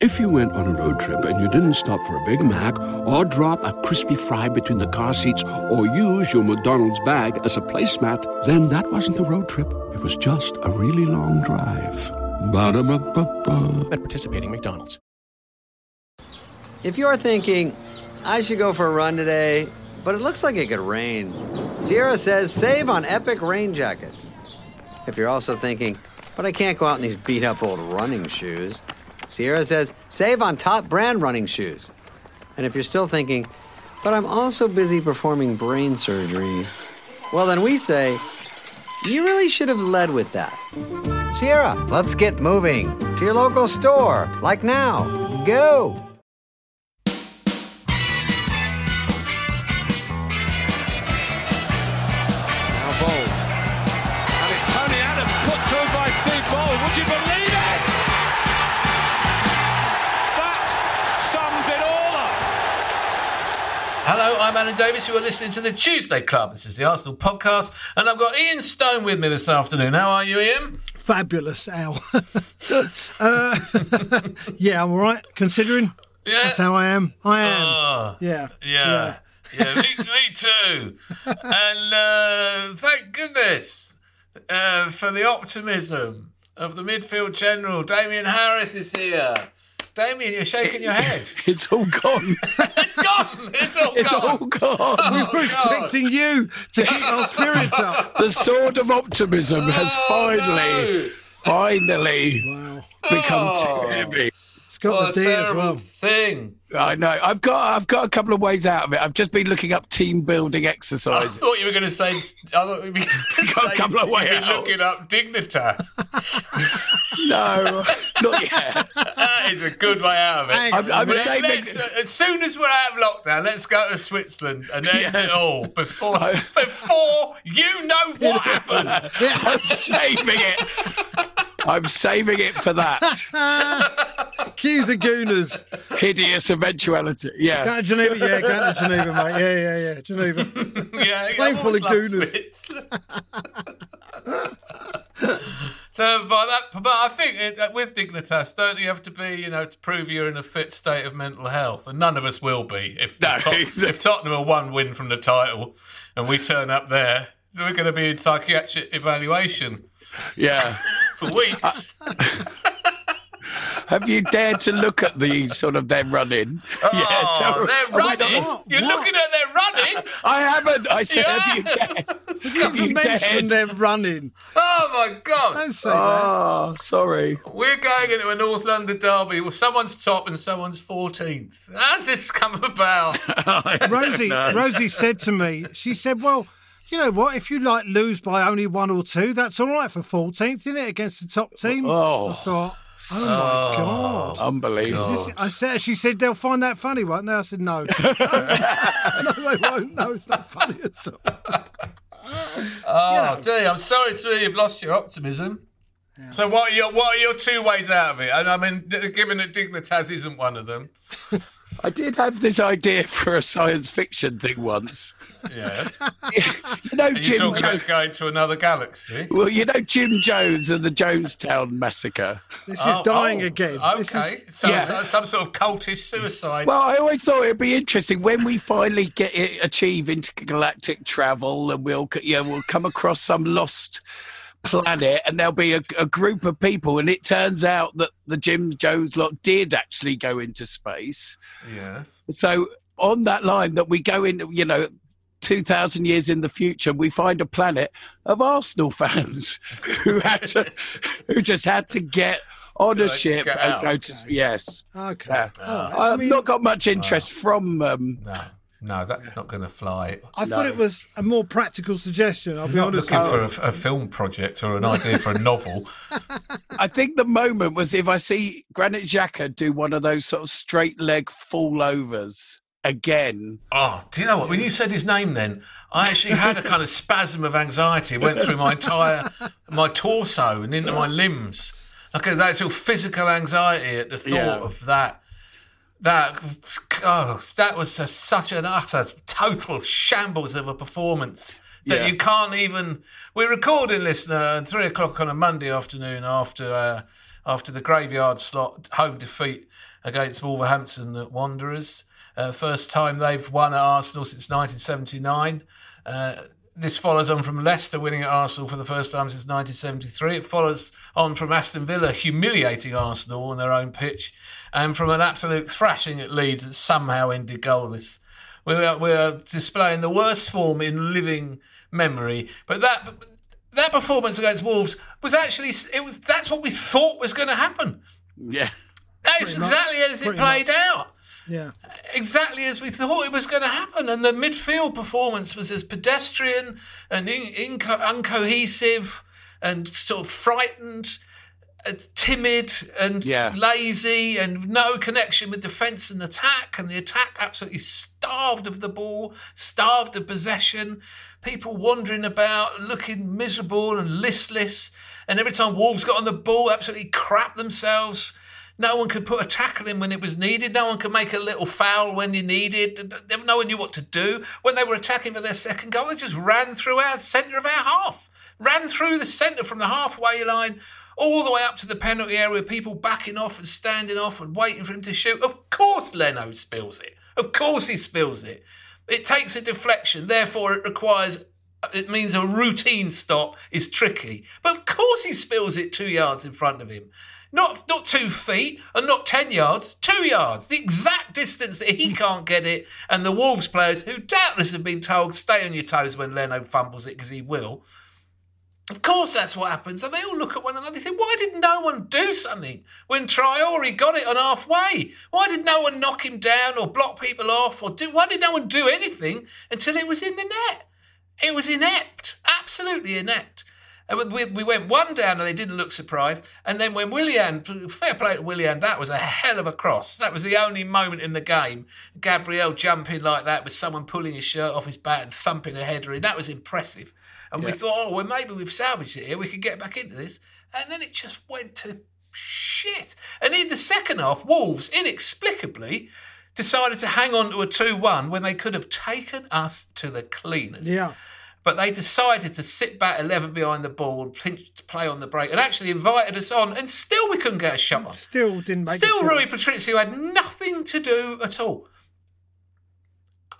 If you went on a road trip and you didn't stop for a Big Mac or drop a crispy fry between the car seats or use your McDonald's bag as a placemat, then that wasn't a road trip. It was just a really long drive. Ba-da-ba-ba-ba. At participating McDonald's. If you're thinking, I should go for a run today, but it looks like it could rain, Sierra says save on epic rain jackets. If you're also thinking, but I can't go out in these beat up old running shoes, Sierra says save on top brand running shoes. And if you're still thinking, but I'm also busy performing brain surgery, well, then we say, you really should have led with that. Sierra, let's get moving to your local store, like now. Go! I'm Alan Davies. You are listening to the Tuesday Club. This is the Arsenal podcast, and I've got Ian Stone with me this afternoon. How are you, Ian? Fabulous, Al. uh, yeah, I'm all right, considering Yeah. that's how I am. I am. Ah, yeah. yeah. Yeah, me, me too. And uh, thank goodness uh, for the optimism of the midfield general. Damian Harris is here. Damian, you're shaking your head. It's all gone. It's gone. It's all It's gone. all gone. Oh, we Oh, were God. expecting you to keep our spirits up. The sword of optimism has Oh, finally, no. finally Wow. become Oh. too heavy. It's got What the a D as terrible well. thing. I know. I've got. I've got a couple of ways out of it. I've just been looking up team building exercises. I thought you were going to say. I thought you were going to Got a couple of you've way out. looking up Dignitas. no, not yet. that is a good way out of it. I'm, I'm Let- saving. let's, uh, as soon as we're out of lockdown, let's go to Switzerland and end Yeah. it all before before you know what happens. I'm saving it. I'm saving it for that Queues of Gooners. hideous eventuality. Yeah. Going to Geneva, yeah, going to Geneva, mate. Yeah, yeah, yeah. Geneva. yeah, Plane I've full of always loved gooners. So, by that, but I think it, with Dignitas, don't you have to be, you know, to prove you're in a fit state of mental health, and none of us will be if No. Tot- if Tottenham are one win from the title, and we turn up there, we're going to be in psychiatric evaluation Yeah. for weeks. Have you dared to look at the sort of their running? oh, tell- they're I went running. on- What? You're What? looking at their running. I haven't. I said, have you Yeah. dared? You Have you mentioned dared? they're running. Oh my god. Don't say that. Oh, sorry. We're going into a North London derby. Well, someone's top and someone's 14th. How's this come about? Rosie, Rosie said to me, she said, "Well, you know what? If you like lose by only one or two, that's all right for 14th, isn't it, against the top team?" Oh. I thought, "Oh my god." Oh, unbelievable. Is this- I said, she said they'll find that funny, won't they? I said, no. no, they won't. No, it's not funny at all. Oh, dear. I'm sorry to hear you've lost your optimism. So, what are your what are your two ways out of it? And I mean, given that Dignitas isn't one of them, I did have this idea for a science fiction thing once. yes. You know, Are you Jim talking Jones. about going to another galaxy? Well, you know Jim Jones and the Jonestown massacre. This is Oh, dying oh, again. This Okay, is, so, Yeah. some sort of cultish suicide. Well, I always thought it'd be interesting when we finally get it, achieve intergalactic travel, and we'll c- yeah we'll come across some lost planet, and there'll be a, a group of people, and it turns out that the Jim Jones lot did actually go into space. yes. So on that line, that we go in, you know. 2000 years in the future we find a planet of arsenal fans who had to who just had to get on a ship and go to yes okay. yeah. All right. I've I, mean, not got much interest from um, No, no, that's not going to fly. I thought it was a more practical suggestion, I'll be Not honest looking with for you. a, a film project or an idea for a novel. I think the moment was if I see Granit Xhaka do one of those sort of straight leg fall overs again. Oh, do you know what? When you said his name, then I actually had a kind of spasm of anxiety. It went through my entire my torso and into my limbs. Okay, that's all physical anxiety at the thought Yeah. of that. That oh, that was such an utter total shambles of a performance that Yeah. you can't even. We're recording, listener, at three o'clock on a Monday afternoon after uh, after the graveyard slot home defeat against Wolverhampton Wanderers. Uh, first time they've won at Arsenal since 1979. Uh, this follows on from Leicester winning at Arsenal for the first time since 1973. It follows on from Aston Villa humiliating Arsenal on their own pitch, and from an absolute thrashing at Leeds that somehow ended goalless. We are, we are displaying the worst form in living memory, but that that performance against Wolves was actually it was that's what we thought was going to happen. Yeah. That is exactly as it Pretty played much. out Yeah. exactly as we thought it was going to happen. And the midfield performance was as pedestrian and in, inco- uncohesive and sort of frightened. And timid and Yeah. lazy and no connection with defence and attack and the attack absolutely starved of the ball starved of possession people wandering about looking miserable and listless and every time Wolves got on the ball absolutely crap themselves no one could put a tackle in when it was needed. No one could make a little foul when you needed. No one knew what to do. When they were attacking for their second goal, they just ran through our centre of our half. Ran through the centre from the halfway line all the way up to the penalty area, people backing off and standing off and waiting for him to shoot. Of course Leno spills it. Of course he spills it. It takes a deflection, therefore it requires it means a routine stop is tricky. But of course he spills it two yards in front of him. Not not two feet and not ten yards, two yards. The exact distance that he can't get it, and the Wolves players, who doubtless have been told stay on your toes when Leno fumbles it because he will. Of course, that's what happens. And they all look at one another and think, why did no one do something when Traore got it on halfway? Why did no one knock him down or block people off? Or do, why did no one do anything until it was in the net? It was inept, absolutely inept. And we, we went one down and they didn't look surprised. And then when Willian, fair play to Willian, that was a hell of a cross. That was the only moment in the game. Gabriel jumping like that with someone pulling his shirt off his back and thumping a header in. That was impressive. And we thought, oh, well, maybe we've salvaged it here. We could get back into this. And then it just went to shit. And in the second half, Wolves inexplicably decided to hang on to a 2 1 when they could have taken us to the cleaners. Yeah. But they decided to sit back 11 behind the ball and pinch to play on the break and actually invited us on. And still we couldn't get a shot on. Still didn't make it. Still. Rui Patricio had nothing to do at all.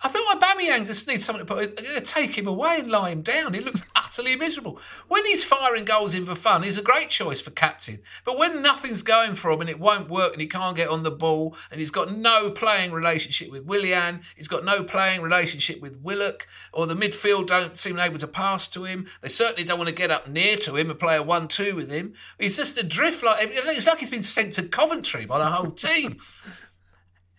I thought Aubameyang just needs someone to put uh, take him away and lie him down. He looks utterly miserable. When he's firing goals in for fun, he's a great choice for captain. But when nothing's going for him and it won't work and he can't get on the ball and he's got no playing relationship with Willian, he's got no playing relationship with Willock, or the midfield don't seem able to pass to him. They certainly don't want to get up near to him and play a one-two with him. He's just adrift like it's like he's been sent to Coventry by the whole team.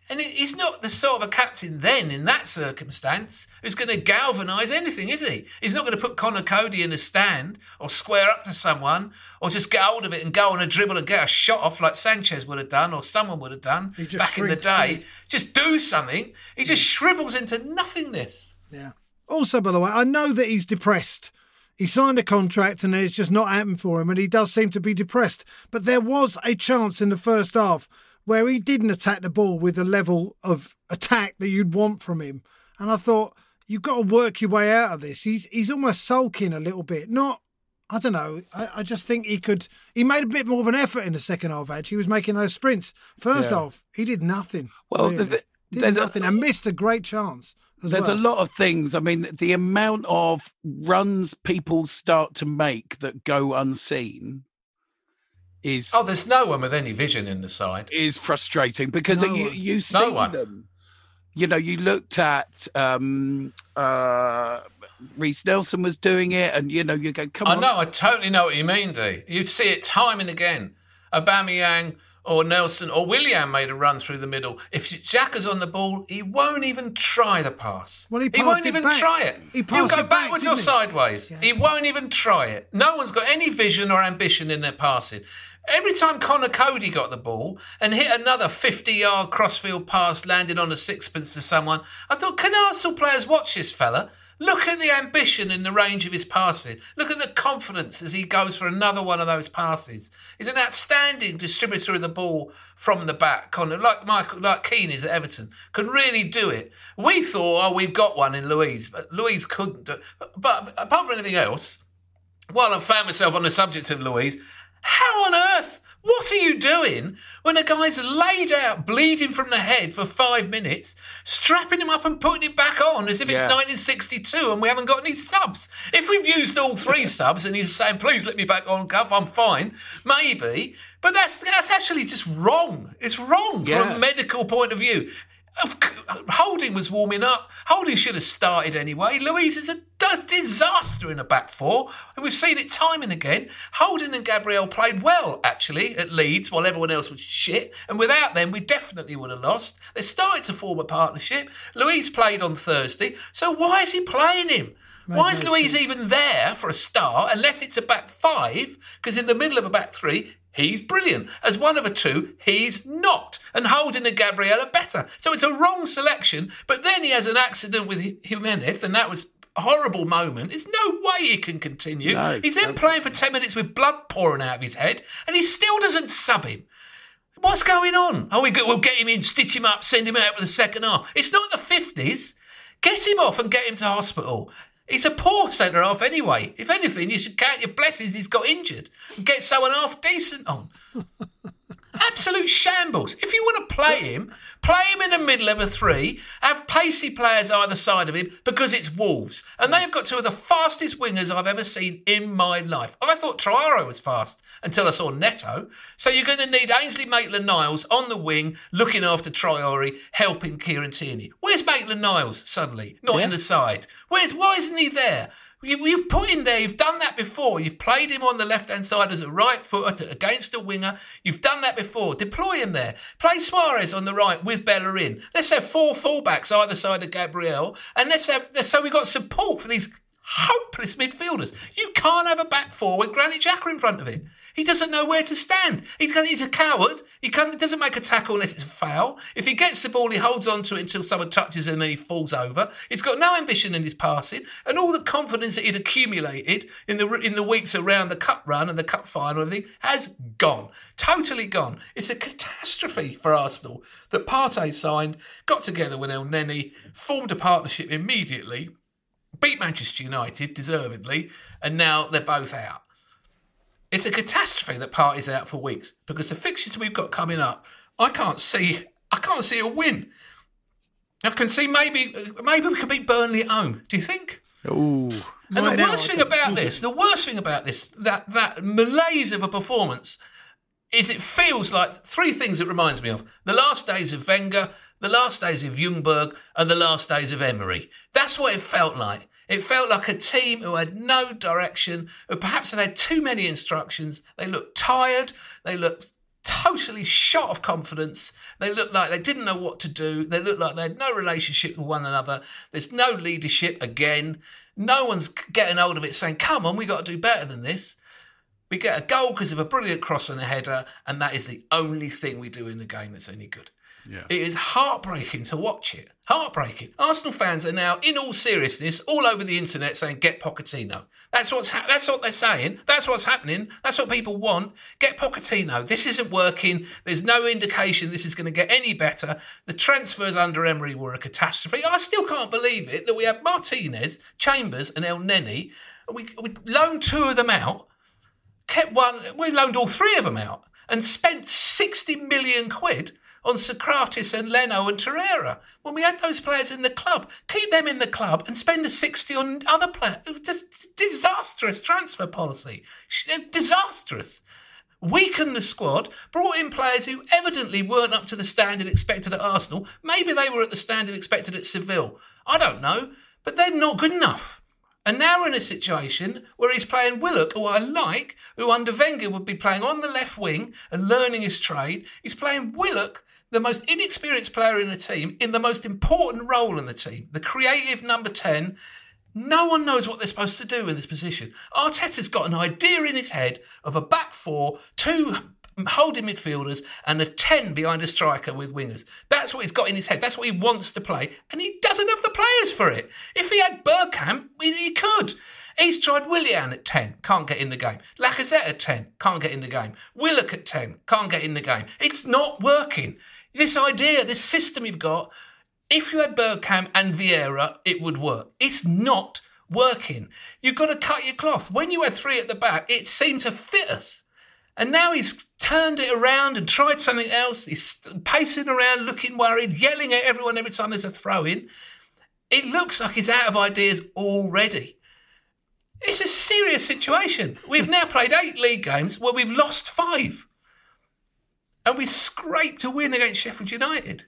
And he's not the sort of a captain then in that circumstance who's going to galvanise anything, is he? He's not going to put Conor Coady in a stand or square up to someone or just get hold of it and go on a dribble and get a shot off like Sanchez would have done or someone would have done back in the day. Just do something. He just hmm. shrivels into nothingness. Yeah. Also, by the way, I know that he's depressed. He signed a contract and it's just not happened for him, and he does seem to be depressed. But there was a chance in the first half where he didn't attack the ball with the level of attack that you'd want from him. And I thought, you've got to work your way out of this. He's he's almost sulking a little bit. Not I don't know. I, I just think he could he made a bit more of an effort in the second half, actually. He was making those sprints. First off, he did nothing. Well, really. th- did there's a- nothing and missed a great chance. There's well. a lot of things. I mean, the amount of runs people start to make that go unseen is Oh, there's no one with any vision in the side. is frustrating because No you one. you see No one. them. You know, you looked at um uh Reiss Nelson was doing it, and you know, you go, come I on. know, I totally know what you mean, D. You see it time and again. Aubameyang or Nelson or Willian made a run through the middle. If Xhaka's on the ball, he won't even try the pass. Well, he passed won't even back. try it. He He'll go it back, backwards or didn't he? sideways. He won't even try it. No one's got any vision or ambition in their passing. Every time Conor Coady got the ball and hit another 50 yard crossfield pass landing on a sixpence to someone, I thought, can Arsenal players watch this fella? Look at the ambition in the range of his passing. Look at the confidence as he goes for another one of those passes. He's an outstanding distributor of the ball from the back. Conor, like Michael, like Keane is at Everton, can really do it. We thought, oh, we've got one in Luiz, but Luiz couldn't. Do, but, but apart from anything else, while I found myself on the subject of Luiz, how on earth What are you doing when a guy's laid out, bleeding from the head for five minutes, strapping him up and putting it back on as if it's Yeah. 1962 and we haven't got any subs? If we've used all three subs and he's saying, please let me back on, Cuff, I'm fine, maybe. But that's, that's actually just wrong. It's wrong from a medical point of view. Holding was warming up. Holding should have started anyway. Luiz is a d- disaster in a back four, and we've seen it time and again. Holding and Gabriel played well, actually, at Leeds, while everyone else was shit. And without them, we definitely would have lost. They started to form a partnership. Luiz played on Thursday, so why is he playing him? Why is Luiz even there for a start, unless it's a back five? Because in the middle of a back three, he's brilliant. As one of the two, he's not. And Holding and Gabriel are better. So it's a wrong selection. But then he has an accident with Ji- Jimenez, and that was a horrible moment. There's no way he can continue. No, he's then playing for 10 minutes with blood pouring out of his head, and he still doesn't sub him. What's going on? Oh, we go, we'll get him in, stitch him up, send him out for the second half. It's not the 50s. Get him off and get him to hospital. He's a poor centre half anyway. If anything, you should count your blessings he's got injured and get someone half decent on. Absolute shambles. If you want to play him, play him in the middle of a three, have pacey players either side of him because it's Wolves. And they've got two of the fastest wingers I've ever seen in my life. I thought Traore was fast until I saw Neto. So you're going to need Ainsley Maitland Niles on the wing, looking after Traore, helping Kieran Tierney. Where's Maitland Niles suddenly? Not in the side. Where's why isn't he there? You, you've put him there. You've done that before. You've played him on the left hand side as a right footer against a winger. You've done that before. Deploy him there. Play Soares on the right with Bellerin. Let's have four fullbacks either side of Gabriel, and let's have so we've got support for these hopeless midfielders. You can't have a back four with Granit Xhaka in front of it. He doesn't know where to stand. He, he's a coward. He doesn't make a tackle unless it's a foul. If he gets the ball, he holds on to it until someone touches him and then he falls over. He's got no ambition in his passing, and all the confidence that he'd accumulated in the in the weeks around the cup run and the cup final and everything has gone. Totally gone. It's a catastrophe for Arsenal that Partey signed, got together with Elneny, formed a partnership immediately, beat Manchester United deservedly, and now they're both out. It's a catastrophe that Partey's out for weeks because the fixtures we've got coming up, I can't see. I can't see a win. I can see maybe maybe we could beat Burnley at home. Do you think? Ooh. And Right the worst I thing about this, the worst thing about this, that that malaise of a performance, is it feels like three things it reminds me of: the last days of Wenger, the last days of Ljungberg, and the last days of Emery. That's what it felt like. It felt like a team who had no direction, who perhaps had had too many instructions. They looked tired. They looked totally shot of confidence. They looked like they didn't know what to do. They looked like they had no relationship with one another. There's no leadership again. No one's getting hold of it saying, come on, we got to do better than this. We get a goal because of a brilliant cross and a header, and that is the only thing we do in the game that's any good. It is heartbreaking to watch it. Heartbreaking. Arsenal fans are now, in all seriousness, all over the internet saying, "Get Pochettino." That's what's ha- that's what they're saying. That's what's happening. That's what people want. Get Pochettino. This isn't working. There's no indication this is going to get any better. The transfers under Emery were a catastrophe. I still can't believe it that we had Martinez, Chambers, and Elneny. We we loaned two of them out kept one. We loaned all three of them out and spent sixty million quid on Sokratis and Leno and Torreira when we had those players in the club. Keep them in the club and spend the sixty on other players. Just disastrous transfer policy. Uh, disastrous. Weakened the squad, brought in players who evidently weren't up to the standard expected at Arsenal. Maybe they were at the standard expected at Seville. I don't know, but they're not good enough. And now we're in a situation where he's playing Willock, who I like, who under Wenger would be playing on the left wing and learning his trade. He's playing Willock, the most inexperienced player in the team, in the most important role in the team, the creative number 10. No one knows what they're supposed to do in this position. Arteta's got an idea in his head of a back four, two holding midfielders, and a 10 behind a striker with wingers. That's what he's got in his head. That's what he wants to play, and he doesn't have the players for it. If he had Bergkamp, he, could. He's tried Willian at 10, can't get in the game. Lacazette at 10, can't get in the game. Willock at 10, can't get in the game. It's not working. This idea, this system you've got, if you had Bergkamp and Vieira, it would work. It's not working. You've got to cut your cloth. When you had three at the back, it seemed to fit us. And now he's turned it around and tried something else. He's pacing around, looking worried, yelling at everyone every time there's a throw in. It looks like he's out of ideas already. It's a serious situation. We've now played eight league games where we've lost five. And we scraped a win against Sheffield United.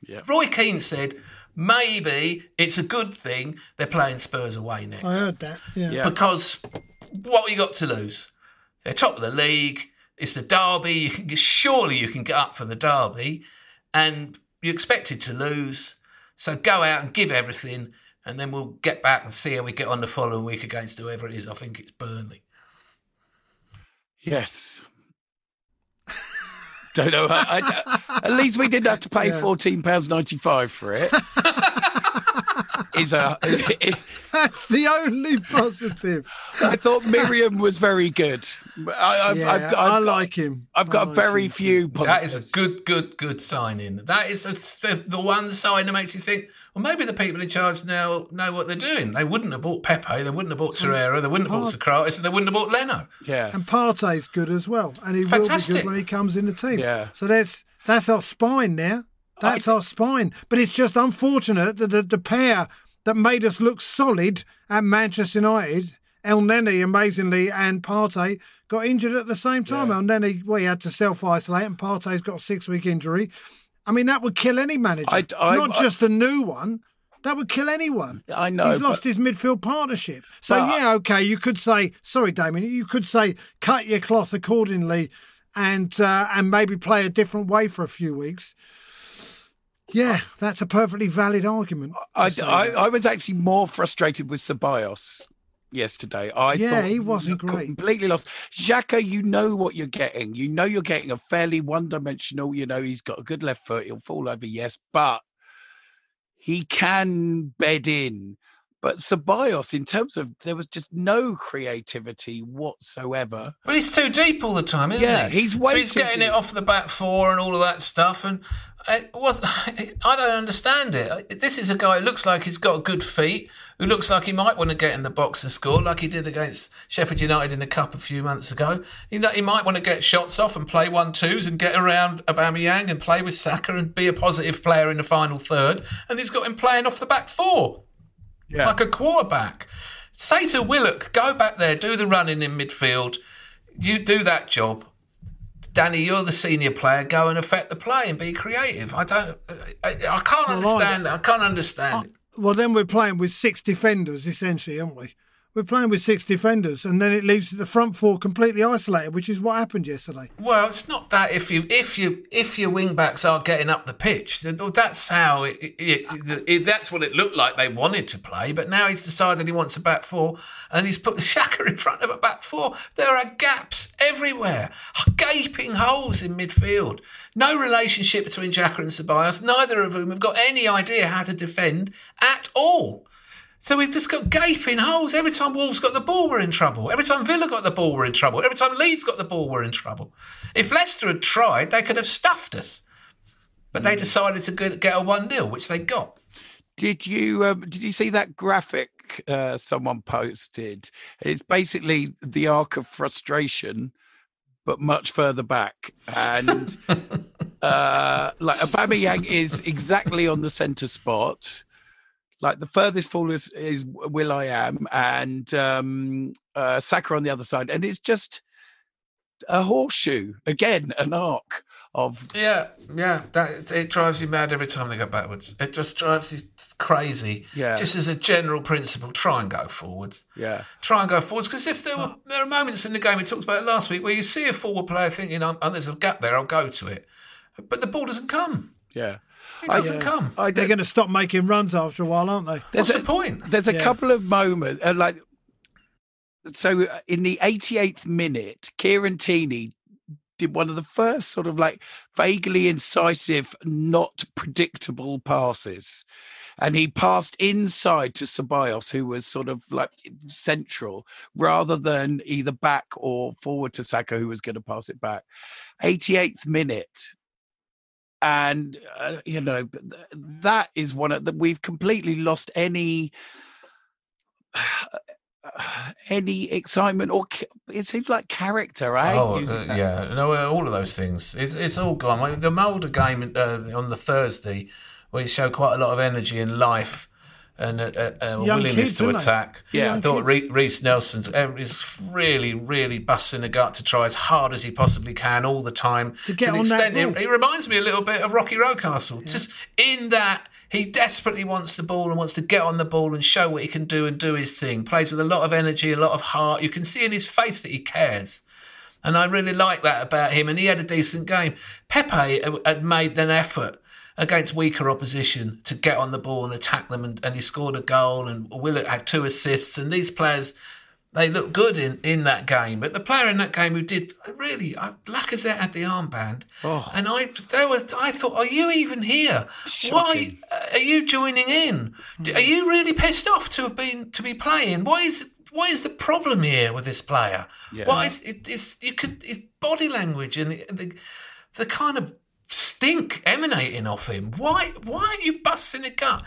Yeah. Roy Keane said, maybe it's a good thing they're playing Spurs away next. I heard that. Yeah. Yeah. Because what have you got to lose? They're top of the league. It's the derby. You can surely you can get up for the derby, and you're expected to lose. So go out and give everything, and then we'll get back and see how we get on the following week against whoever it is. I think it's Burnley. Yes. Don't know. I, I- at least we didn't have to pay fourteen pounds ninety five for it. Is a. That's the only positive. I thought Miriam was very good. I, I've, Yeah, I've, I've I got- like him. I've got like very him. few That positives. is a good, good, good signing. That is a, the one sign that makes you think, well, maybe the people in charge now know what they're doing. They wouldn't have bought Pepe, they wouldn't have bought Torreira, they wouldn't have bought Sokratis, and they wouldn't have bought Leno. Yeah. And Partey's good as well, and he will be good when he comes in the team. Yeah. So that's that's our spine now. That's our spine. But it's just unfortunate that the, the pair that made us look solid at Manchester United, Elneny amazingly and Partey got injured at the same time. Elneny, well, he had to self isolate, and Partey's got a six week injury. I mean, that would kill any manager, I- I- not I- just a new one. That would kill anyone. I know, He's lost but- his midfield partnership. So, yeah, okay, you could say, sorry, Damian, you could say cut your cloth accordingly and uh, and maybe play a different way for a few weeks. Yeah, that's a perfectly valid argument. I, I. I was actually more frustrated with Ceballos yesterday. I Yeah, thought he wasn't great. Completely lost. Xhaka, you know what you're getting. You know you're getting a fairly one-dimensional. You know he's got a good left foot. He'll fall over, yes, but he can bed in. But Ceballos, in terms of there was just no creativity whatsoever. But he's too deep all the time, isn't Yeah, he? he's way So he's getting deep. it off the back four and all of that stuff. And I, was, I don't understand it. This is a guy who looks like he's got good feet, who looks like he might want to get in the box and score, like he did against Sheffield United in the cup a few months ago. You know, he might want to get shots off and play one twos and get around Aubameyang and play with Saka and be a positive player in the final third. And he's got him playing off the back four Yeah. like a quarterback. Say to Willock, go back there, do the running in midfield. You do that job. Danny, you're the senior player. Go and affect the play and be creative. I don't. I, I can't I- understand. it. I can't understand. it. Well, then we're playing with six defenders, essentially, aren't we? We're playing with six defenders, and then it leaves the front four completely isolated, which is what happened yesterday. Well, it's not that if you if you if your wing backs are getting up the pitch, that's how it, it, it, that's what it looked like they wanted to play. But now he's decided he wants a back four, and he's put Xhaka in front of a back four. There are gaps everywhere, gaping holes in midfield. No relationship between Xhaka and Ceballos. Neither of them have got any idea how to defend at all. So we've just got gaping holes. Every time Wolves got the ball, we're in trouble. Every time Villa got the ball, we're in trouble. Every time Leeds got the ball, we're in trouble. If Leicester had tried, they could have stuffed us. But they decided to get a 1 0, which they got. Did you um, did you see that graphic uh, someone posted? It's basically the arc of frustration, but much further back. And uh, like Aubameyang is exactly on the centre spot. Like the furthest fall is, is Willian, and um, uh, Saka on the other side, and it's just a horseshoe again, an arc of Yeah, yeah. That, it drives you mad every time they go backwards. It just drives you crazy. Yeah. Just as a general principle, try and go forwards. yeah. try and go forwards because if there were there are moments in the game we talked about it last week where you see a forward player thinking oh, there's a gap there I'll go to it but the ball doesn't come Yeah. It doesn't come I They're going to stop making runs after a while, aren't they? what's There's the point There's a Yeah. couple of moments, uh, like so uh, in the 88th minute, Kieran Tierney did one of the first sort of like vaguely incisive, not predictable passes. And he passed inside to Ceballos, who was sort of like central, rather than either back or forward to Saka, who was going to pass it back. 88th minute, and uh, you know that is one of the we've completely lost any any excitement or it seems like character. I hate Oh, uh, yeah, no, uh, all of those things. It's, it's all gone. Like, The Molde game uh, on the Thursday, where he showed quite a lot of energy and life and a, a, a willingness to aren't they? attack. Yeah. I thought Re- Reiss Nelson's uh, is really, really busting the gut to try as hard as he possibly can all the time. To get the on that extent it, ball. it reminds me a little bit of Rocky Rocastle. Just in that he desperately wants the ball and wants to get on the ball and show what he can do and do his thing. Plays with a lot of energy, a lot of heart. You can see in his face that he cares. And I really like that about him. And he had a decent game. Pepe had made an effort against weaker opposition to get on the ball and attack them. And, and he scored a goal. And Willett had two assists. And these players, they look good in, in that game. But the player in that game who did really, I, Lacazette had the armband. And I, there was, I thought, are you even here? Why uh, are you joining in? D- Are you really pissed off to have been to be playing? What is what is the problem here with this player? What is it? It's you could it's body language and the, the the kind of stink emanating off him. Why why aren't you busting a gut?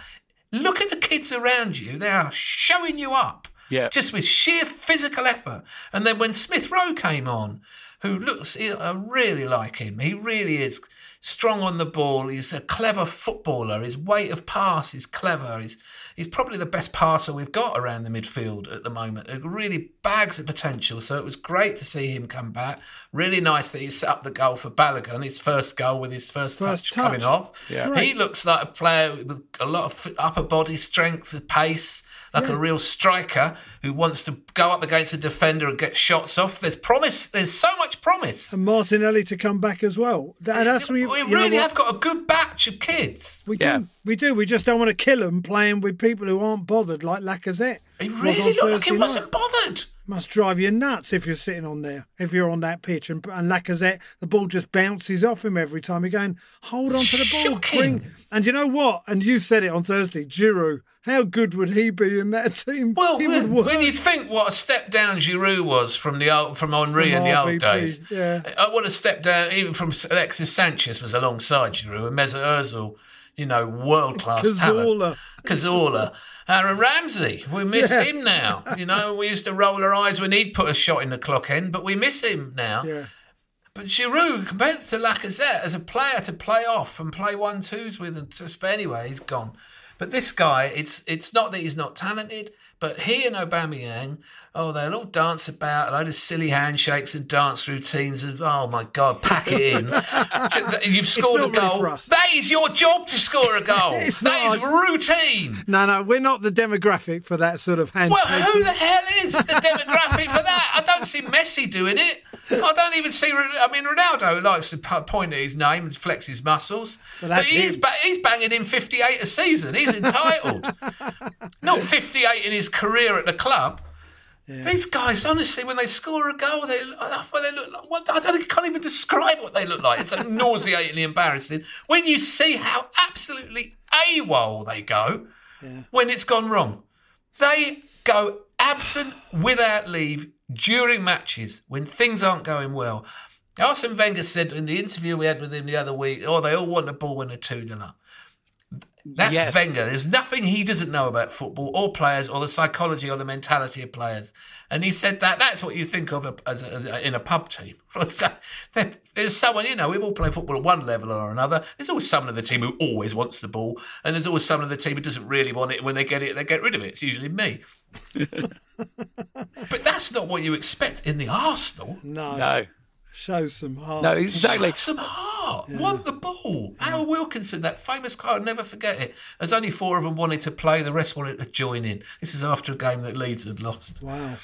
Look at the kids around you; they are showing you up. Yeah. just with sheer physical effort. And then when Smith Rowe came on, who looks, I really like him. He really is strong on the ball. He's a clever footballer. His weight of pass is clever. He's he's probably the best passer we've got around the midfield at the moment. It really bags of potential. So it was great to see him come back. Really nice that he set up the goal for Balogun, his first goal with his first, First touch, coming touch. off. Yeah. He looks like a player with a lot of upper body strength, pace, like a real striker who wants to go up against a defender and get shots off. There's promise. There's so much promise. And Martinelli to come back as well. And that's we we, really have got a good batch of kids. We Yeah. do. We do. We just don't want to kill them playing with people who aren't bothered, like Lacazette. He really on looked like he wasn't bothered. Must drive you nuts if you're sitting on there. If you're on that pitch and, and Lacazette, the ball just bounces off him every time. You're going, hold on to the ball. Shocking. And you know what? And you said it on Thursday, Giroud. How good would he be in that team? Well, he when, would when you think what a step down Giroud was from the old, from Henry From in the old days, yeah. uh, what a step down even from Alexis Sanchez was alongside Giroud and Mesut Ozil, you know, world class Cazorla. talent. Cazorla. Aaron Ramsey, we miss Yeah. him now. You know, we used to roll our eyes when he'd put a shot in the clock end, but we miss him now. Yeah. But Giroud, compared to Lacazette, as a player to play off and play one twos with, and just, but anyway, he's gone. But this guy, it's it's not that he's not talented, but he and Aubameyang, oh, they'll all dance about a load of silly handshakes and dance routines, and oh my god, pack it in. You've scored a not really goal. that is your job to score a goal. It's that not is routine. No, no, we're not the demographic for that sort of handshake. Well, who the hell is the demographic for that? I don't see Messi doing it. I don't even see. I mean, Ronaldo likes to point at his name and flex his muscles, But but, he's he's banging in fifty-eight a season. He's entitled, not fifty-eight in his career at the club. These guys, honestly, when they score a goal, they well, they look like what I don't I can't even describe what they look like. It's like nauseatingly embarrassing when you see how absolutely AWOL they go when it's gone wrong. They go absent without leave during matches when things aren't going well. Arsene Wenger said in the interview we had with him the other week, oh, they all want the ball when they're 2 0 up. That's Yes. Wenger. There's nothing he doesn't know about football or players or the psychology or the mentality of players. And he said that that's what you think of as a, as a, in a pub team. There- There's someone, you know, we all play football at one level or another. There's always someone in the team who always wants the ball, and there's always someone in the team who doesn't really want it. When they get it, they get rid of it. It's usually me. but that's not what you expect in the Arsenal. No, No, show some heart. no, exactly. Show some heart. Want the ball. Howard Wilkinson, that famous guy, I'll never forget it. There's only four of them wanted to play, the rest wanted to join in. This is after a game that Leeds had lost. Wow,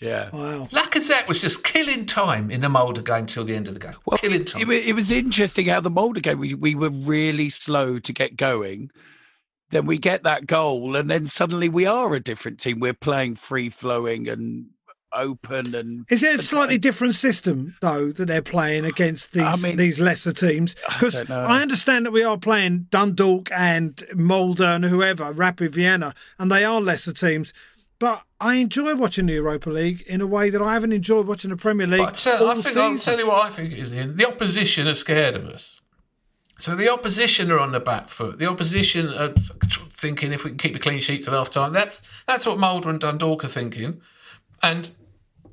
Yeah. wow. Lacazette was just killing time in the Molde game till the end of the game. killing time. It, it was interesting how the Molde game, we, we were really slow to get going. Then we get that goal, and then suddenly we are a different team. We're playing free flowing and open and Is it a slightly different system though that they're playing against these I mean- these lesser teams? Because don't. I, understand that we are playing Dundalk and Molde and whoever, Rapid Vienna, and they are lesser teams. But I enjoy watching the Europa League in a way that I haven't enjoyed watching the Premier League. But I tell, I all think I'll tell you what I think is Ian. The opposition are scared of us. So the opposition are on the back foot. The opposition are thinking if we can keep a clean sheet till half time. That's that's what Molde and Dundalk are thinking, and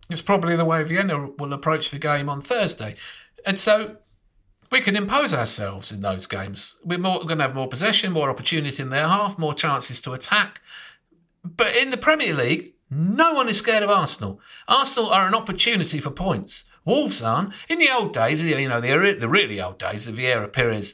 it's probably the way Vienna will approach the game on Thursday. And so we can impose ourselves in those games. We're more going to have more possession, more opportunity in their half, more chances to attack. But in the Premier League, no one is scared of Arsenal. Arsenal are an opportunity for points. Wolves aren't. In the old days, you know, the, the really old days, the Vieira Pires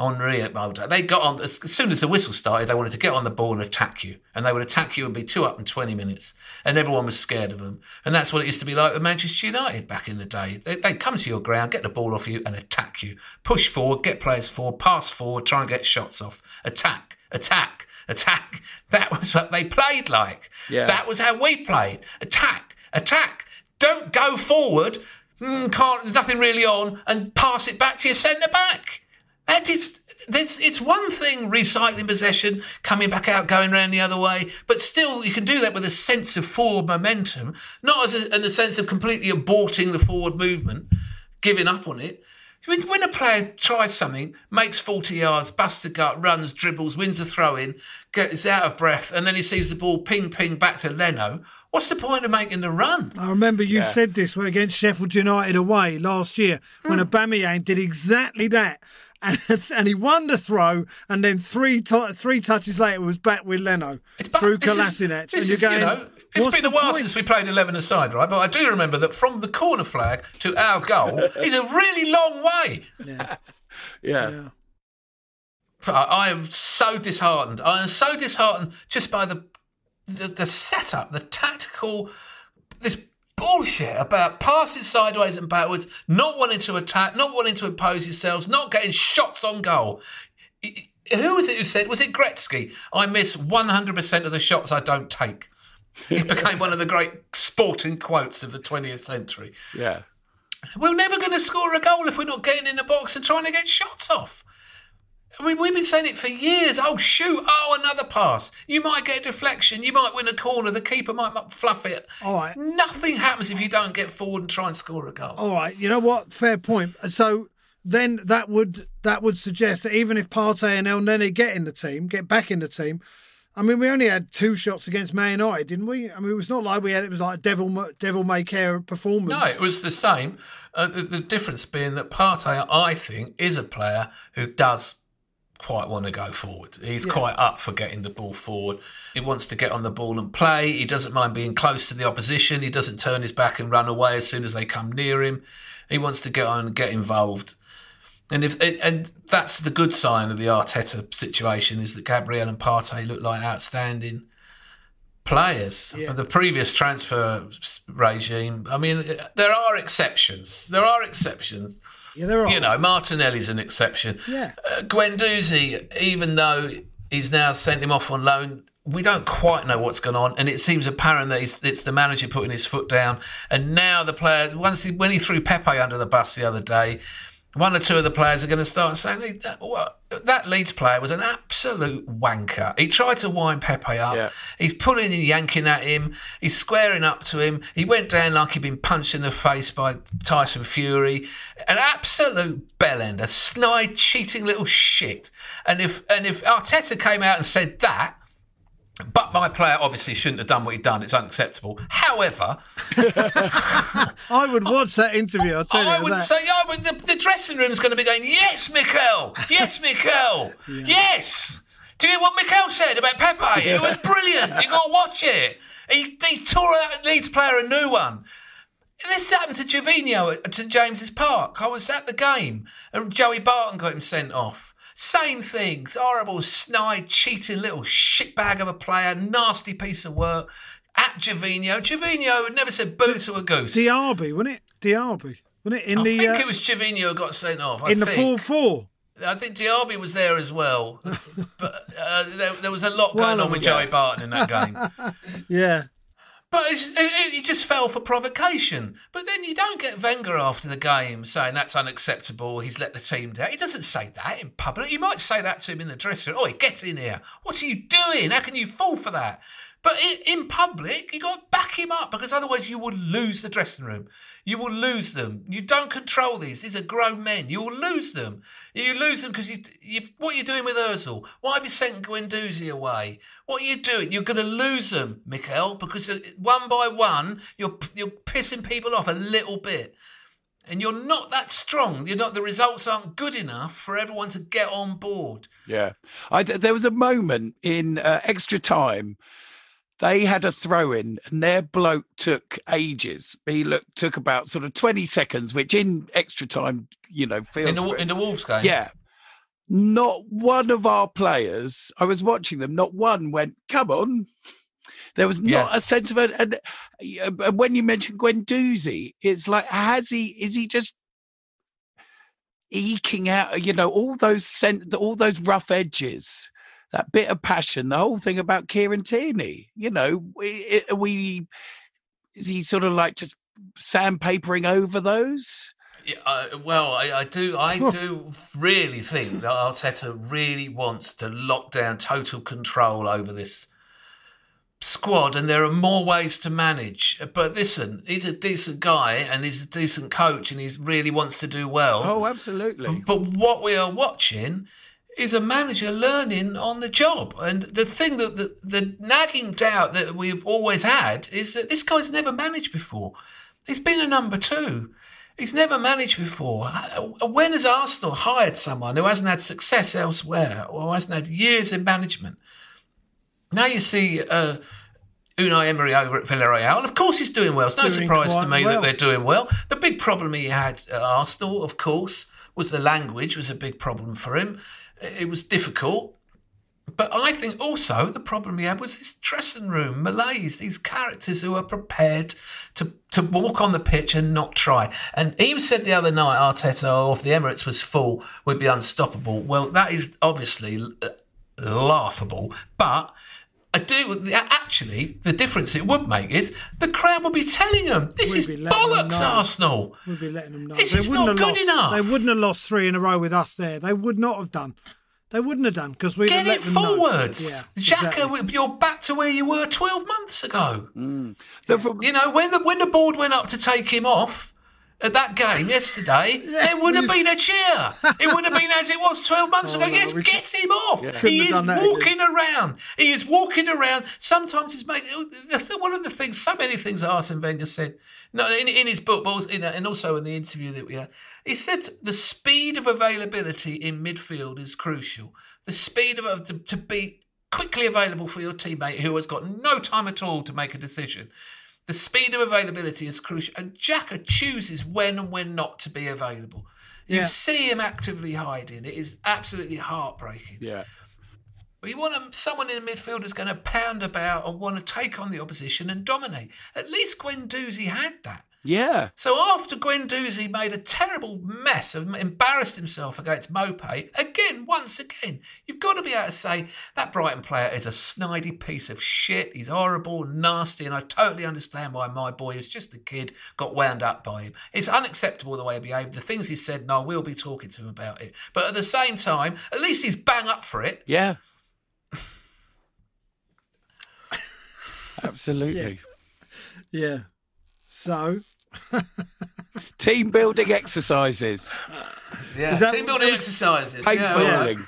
Henry at Molde, they got on, as soon as the whistle started, they wanted to get on the ball and attack you. And they would attack you and be two up in 20 minutes. And everyone was scared of them. And that's what it used to be like with Manchester United back in the day. They, would come to your ground, get the ball off you and attack you. Push forward, get players forward, pass forward, try and get shots off. Attack, attack, attack. That was what they played like. Yeah. That was how we played. Attack, attack. Don't go forward. Mm, can't, there's nothing really on and pass it back to your centre back. That is, it's one thing recycling possession, coming back out, going around the other way, but still you can do that with a sense of forward momentum, not as a, in a sense of completely aborting the forward movement, giving up on it. When a player tries something, makes 40 yards, busts a gut, runs, dribbles, wins a throw in, gets out of breath, and then he sees the ball ping ping back to Leno, What's the point of making the run? I remember you yeah. said this against Sheffield United away last year when mm. Aubameyang did exactly that and, and he won the throw, and then three t- three touches later was back with Leno it's through Kolasinac. and you're going, you know, it's been a while point? since we played 11 aside, right? But I do remember that from the corner flag to our goal is a really long way. Yeah. yeah. yeah. I am so disheartened. I am so disheartened just by the the, the setup, the tactical, this bullshit about passing sideways and backwards, not wanting to attack, not wanting to impose yourselves, not getting shots on goal. Who was it who said, was it Gretzky? I miss 100% of the shots I don't take. It became one of the great sporting quotes of the 20th century. Yeah. We're never going to score a goal if we're not getting in the box and trying to get shots off. I mean, we've been saying it for years. Oh, shoot. Oh, another pass. You might get a deflection. You might win a corner. The keeper might fluff it. All right. Nothing happens if you don't get forward and try and score a goal. All right. You know what? Fair point. So then that would that would suggest that even if Partey and Elneny get in the team, get back in the team, I mean, we only had two shots against Man United, didn't we? I mean, it was not like we had it was like devil devil may care performance. No, it was the same. Uh, the, the difference being that Partey, I think, is a player who does quite want to go forward. He's yeah. quite up for getting the ball forward. He wants to get on the ball and play. He doesn't mind being close to the opposition. He doesn't turn his back and run away as soon as they come near him. He wants to get on and get involved. And if and that's the good sign of the Arteta situation is that Gabriel and Partey look like outstanding players. Yeah. The previous transfer regime, I mean, there are exceptions. There are exceptions. Yeah, there are. You know, Martinelli's an exception. Yeah. Uh, Guendouzi, even though he's now sent him off on loan, we don't quite know what's going on, and it seems apparent that it's the manager putting his foot down. And now the players, once he, when he threw Pepe under the bus the other day, one or two of the players are going to start saying hey, that, Leeds player was an absolute wanker. He tried to wind Pepe up. Yeah. He's pulling and yanking at him. He's squaring up to him. He went down like he'd been punched in the face by Tyson Fury. An absolute bellend, a snide, cheating little shit. And if and if Arteta came out and said that, but my player obviously shouldn't have done what he'd done. It's unacceptable. However, I would watch that interview. I'll tell I you. would that. say, I would, the, the dressing room's going to be going, "Yes, Mikel. Yes, Mikel. yeah. Yes." Do you hear what Mikel said about Pepe? It was brilliant. You got to watch it. He, he tore that Leeds player a new one. This happened to Gervinho at St James's Park. I was at the game, and Joey Barton got him sent off. Same things. Horrible, snide, cheating little shitbag of a player. Nasty piece of work. At Gervinho. Gervinho never said boo to a goose. Diaby, wasn't it? Diaby. Wasn't it? In I the, think uh, it was Gervinho who got sent off. I in think. the 4 4. I think Diaby was there as well. but uh, there, there, was a lot going well, on with Joey Barton in that game. yeah. But he just fell for provocation. But then you don't get Wenger after the game saying that's unacceptable. He's let the team down. He doesn't say that in public. You might say that to him in the dressing room. Oh, get in here. What are you doing? How can you fall for that? But in, public, you got to back him up because otherwise you will lose the dressing room. You will lose them. You don't control these. These are grown men. You will lose them. You lose them because you, you. What are you doing with Özil? Why have you sent Guendouzi away? What are you doing? You're going to lose them, Mikel, because uh, one by one you're you're pissing people off a little bit and you're not that strong. You're not. The results aren't good enough for everyone to get on board. Yeah, I, there was a moment in uh, extra time. They had a throw in, and their bloke took ages. He looked took about sort of twenty seconds, which in extra time, you know, feels in the, in the Wolves game. Yeah, not one of our players. I was watching them. Not one went. Come on, there was not Yeah. a sense of it. And uh, when you mentioned Guendouzi, it's like, has he? Is he just eking out? You know, all those sen- all those rough edges, that bit of passion, the whole thing about Kieran Tierney. You know, we, are we is he sort of like just sandpapering over those? Yeah, uh, well, I, I do. I do really think that Arteta really wants to lock down total control over this squad, and there are more ways to manage. But listen, he's a decent guy, and he's a decent coach, and he really wants to do well. Oh, absolutely. But what we are watching is a manager learning on the job. And the thing that the, the nagging doubt that we've always had is that this guy's never managed before. He's been a number two. He's never managed before. When has Arsenal hired someone who hasn't had success elsewhere or hasn't had years in management? Now you see uh, Unai Emery over at Villarreal. Of course, he's doing well. It's no Doing surprise to me well. that they're doing well. The big problem he had at Arsenal, of course, was the language was a big problem for him. It was difficult. But I think also the problem he had was his dressing room malaise. These characters who are prepared to, to walk on the pitch and not try. And even said the other night, Arteta, oh, if the Emirates was full, we'd be unstoppable. Well, that is obviously uh, laughable. But I do actually the difference it would make is the crowd would be telling them this We'd is be letting them bollocks. Arsenal. We'll be letting them know. This They is wouldn't not have good lost, enough. They wouldn't have lost three in a row with us there. They would not have done. They wouldn't have done because we Get let it them know. forwards. Yeah, Xhaka, exactly. you're back to where you were 12 months ago. Mm. The- from- You know, when the when the board went up to take him off at that game yesterday, there would have been a cheer. It would have been as it was 12 months ago. no, yes, get him off. Couldn't He is walking around. He is walking around. Sometimes he's making one of the things. So many things Arsene Wenger said. No, in, in his book, but and also in the interview that we had, he said the speed of availability in midfield is crucial. The speed of to, to be quickly available for your teammate who has got no time at all to make a decision. The speed of availability is crucial, and Xhaka chooses when and when not to be available. You Yeah. see him actively hiding. It is absolutely heartbreaking. yeah. But you want a, someone in the midfield who's going to pound about and want to take on the opposition and dominate. At least Guendouzi had that. Yeah. So after Guendouzi made a terrible mess and embarrassed himself against Maupay, again, once again, you've got to be able to say that Brighton player is a snidey piece of shit. He's horrible, nasty, and I totally understand why my boy, who's just a kid, got wound up by him. It's unacceptable the way he behaved. The things he said, and I will be talking to him about it. But at the same time, at least he's bang up for it. Yeah. Absolutely. Yeah. So Team building exercises. Yeah, that- team building exercises. Paint yeah, all right. building.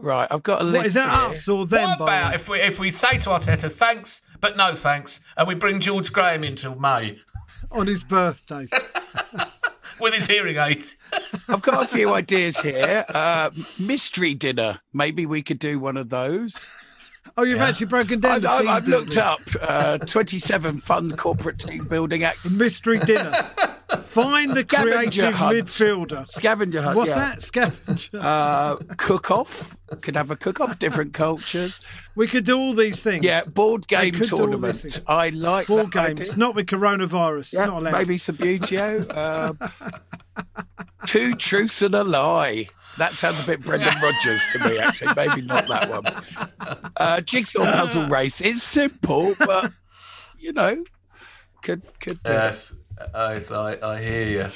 Right, I've got a list. what is that here. us or them? What about if we if we say to Arteta thanks but no thanks, and we bring George Graham in till May on his birthday? with his hearing aids? I've got a few ideas here. Uh, mystery dinner. Maybe we could do one of those. Oh, you've actually broken down I've, I've looked up uh, 27 fun corporate team building act. Mystery dinner. Find the creative hunt. midfielder. Scavenger hunt. What's yeah. that? Scavenger. Uh, cook off. Could have a cook off, different cultures. we could do all these things. Yeah, board game could do all tournament. I like Board games, idea. not with coronavirus. Yeah, not allowed. maybe Subbuteo. Um, two truths and a lie. That sounds a bit Brendan Rodgers to me, actually. Maybe not that one. Uh, jigsaw puzzle race. It's simple, but you know, could could. do. Yes, yes, I, I hear you.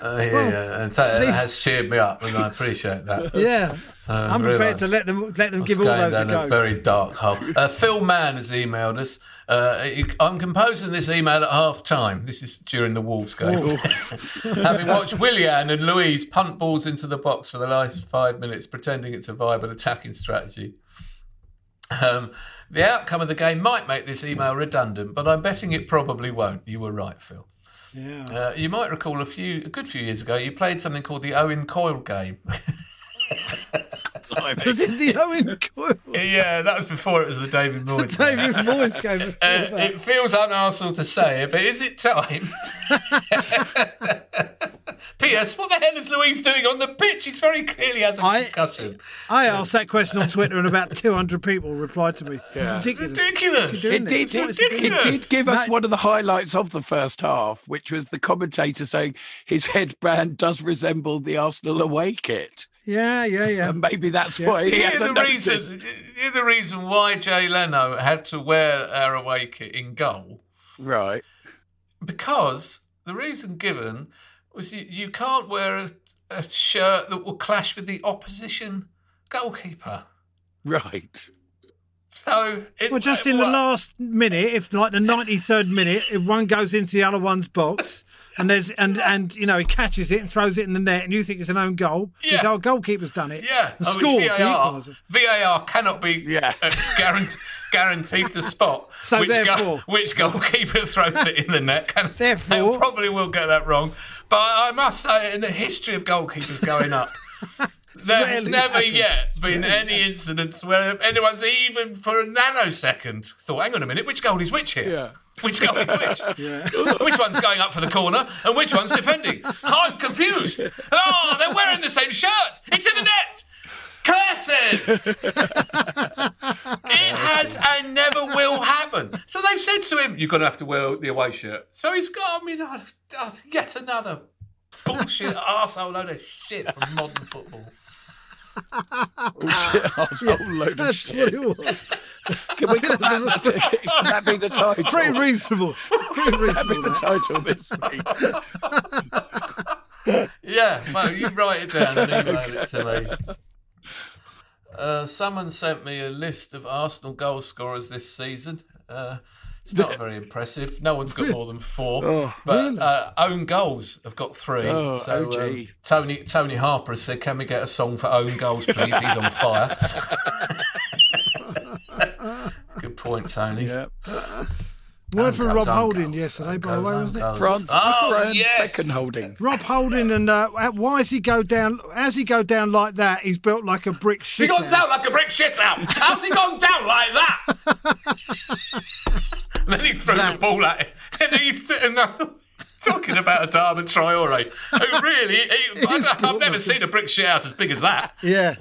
Uh, yeah, yeah, and that, that has cheered me up, and I appreciate that. Yeah. So I I'm prepared to let them let them give all going those a down go. a very dark hole. Uh, Phil Mann has emailed us. Uh, I'm composing this email at half time. This is during the Wolves game. Having watched Willian and Luiz punt balls into the box for the last five minutes, pretending it's a viable attacking strategy. Um, the outcome of the game might make this email redundant, but I'm betting it probably won't. You were right, Phil. Yeah. Uh, you might recall a few, a good few years ago, you played something called the Owen Coyle game. Was it the Owen Coyle? yeah, that was before it was the David Moyes. game. David Moyes game before Uh, that. it feels un-Arsenal to say it, but is it time? P.S. What the hell is Luiz doing on the pitch? He's very clearly has a I- concussion. I asked that question on Twitter and about 200 people replied to me. Ridiculous. Ridiculous. What's he doing It did, What is it, he it did give us That- one of the highlights of the first half, which was the commentator saying his headband does resemble the Arsenal away kit. Yeah, yeah, yeah. And maybe that's Yeah. why he Hear the noticed. reason. Hear the reason why Jay Leno had to wear our away kit in goal. Right. because the reason given was you, you can't wear a, a shirt that will clash with the opposition goalkeeper. Right. So, it, Well, just in the last minute, if like the 93rd minute, if one goes into the other one's box and there's and and you know he catches it and throws it in the net and you think it's an own goal, you Yeah. say, "Oh, goalkeeper's done it." Yeah, the I score, the VAR. VAR cannot be Yeah. uh, guaranteed, guaranteed to spot So which, therefore- which goalkeeper throws it in the net. Can, Therefore- they probably will get that wrong. But I must say, in the history of goalkeepers going up, there has never happens. yet been any incidents where anyone's even for a nanosecond thought, "Hang on a minute, which goal is which here?" Yeah. Which goal is which? Which one's going up for the corner and which one's defending? I'm confused. Oh, they're wearing the same shirt. It's in the net. Curses! it has and never will happen. So they've said to him, "You're going to have to wear the away shirt." So he's got. I mean, oh, yet another bullshit arsehole load of shit from modern football. Arsehole Oh, load of That's shit. what it was. Can we call that, can that be the title? Pretty reasonable. Pretty That'd be reasonable. the title this week. Yeah, well, you write it down and email it to me. Uh, someone sent me a list of Arsenal goal scorers this season. Uh, it's not very impressive. No one's got more than four. but uh, own goals have got three. Oh, so um, Tony Tony Harper has said, "Can we get a song for own goals, please?" He's on fire. Good point, Tony. Yeah. Word from Own Rob Holding goals, yesterday, by the way, wasn't it? goals. Franz, Oh, Franz yes. Beckenholding. Rob Holding and uh, why does he go down? As he go down like that, he's built like a brick shit. He gone down like a brick shit out. How's he gone down like that? and then he threw the ball at him. And he's sitting there talking about Adama Traore, who really, he, I, have never seen a brick shit house as big as that. Yeah,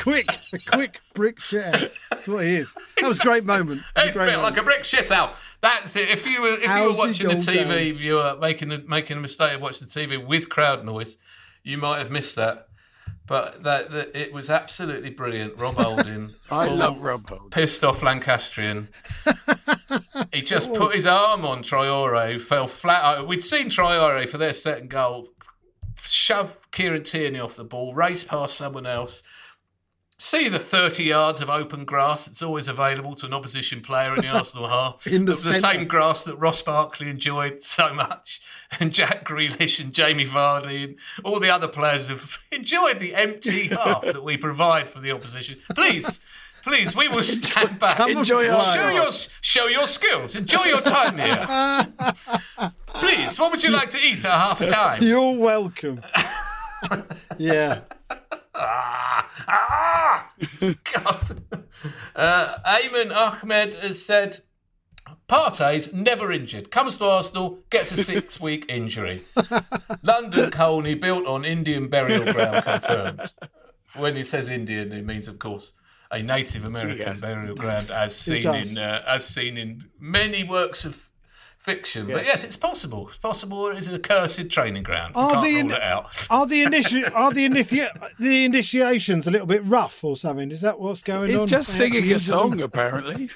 quick, a quick brick shit house. That's what he is. That was a great moment. It's great built like a brick shit out. That's it. If you were if you were watching the TV down? viewer making a, making a mistake of watching the TV with crowd noise, you might have missed that. But that, that it was absolutely brilliant. Rob Holding, I love Rob Holding. pissed off Lancastrian. he just put his arm on Traore, who fell flat. We'd seen Traore for their second goal shove Kieran Tierney off the ball, race past someone else. See the 30 yards of open grass that's always available to an opposition player in the Arsenal half. In the the same grass that Ross Barkley enjoyed so much, and Jack Grealish and Jamie Vardy and all the other players have enjoyed the empty half that we provide for the opposition. Please, please, we will stand back. Enjoy your, show your show your skills. Enjoy your time here. Please, what would you like to eat at half time? You're welcome. yeah. Ah, God. Uh, Ayman Ahmed has said Partey's never injured. Comes to Arsenal, gets a six week injury. London Colney built on Indian burial ground confirmed. When he says Indian, he means, of course, a Native American Yes. burial ground, as seen in uh, as seen in many works of fiction. But yes, it's possible. It's possible. It is a cursed training ground. Are can't the rule it out. are the initi- are the initi- the initiations a little bit rough or something? Is that what's going on? He's just singing a song, him? apparently.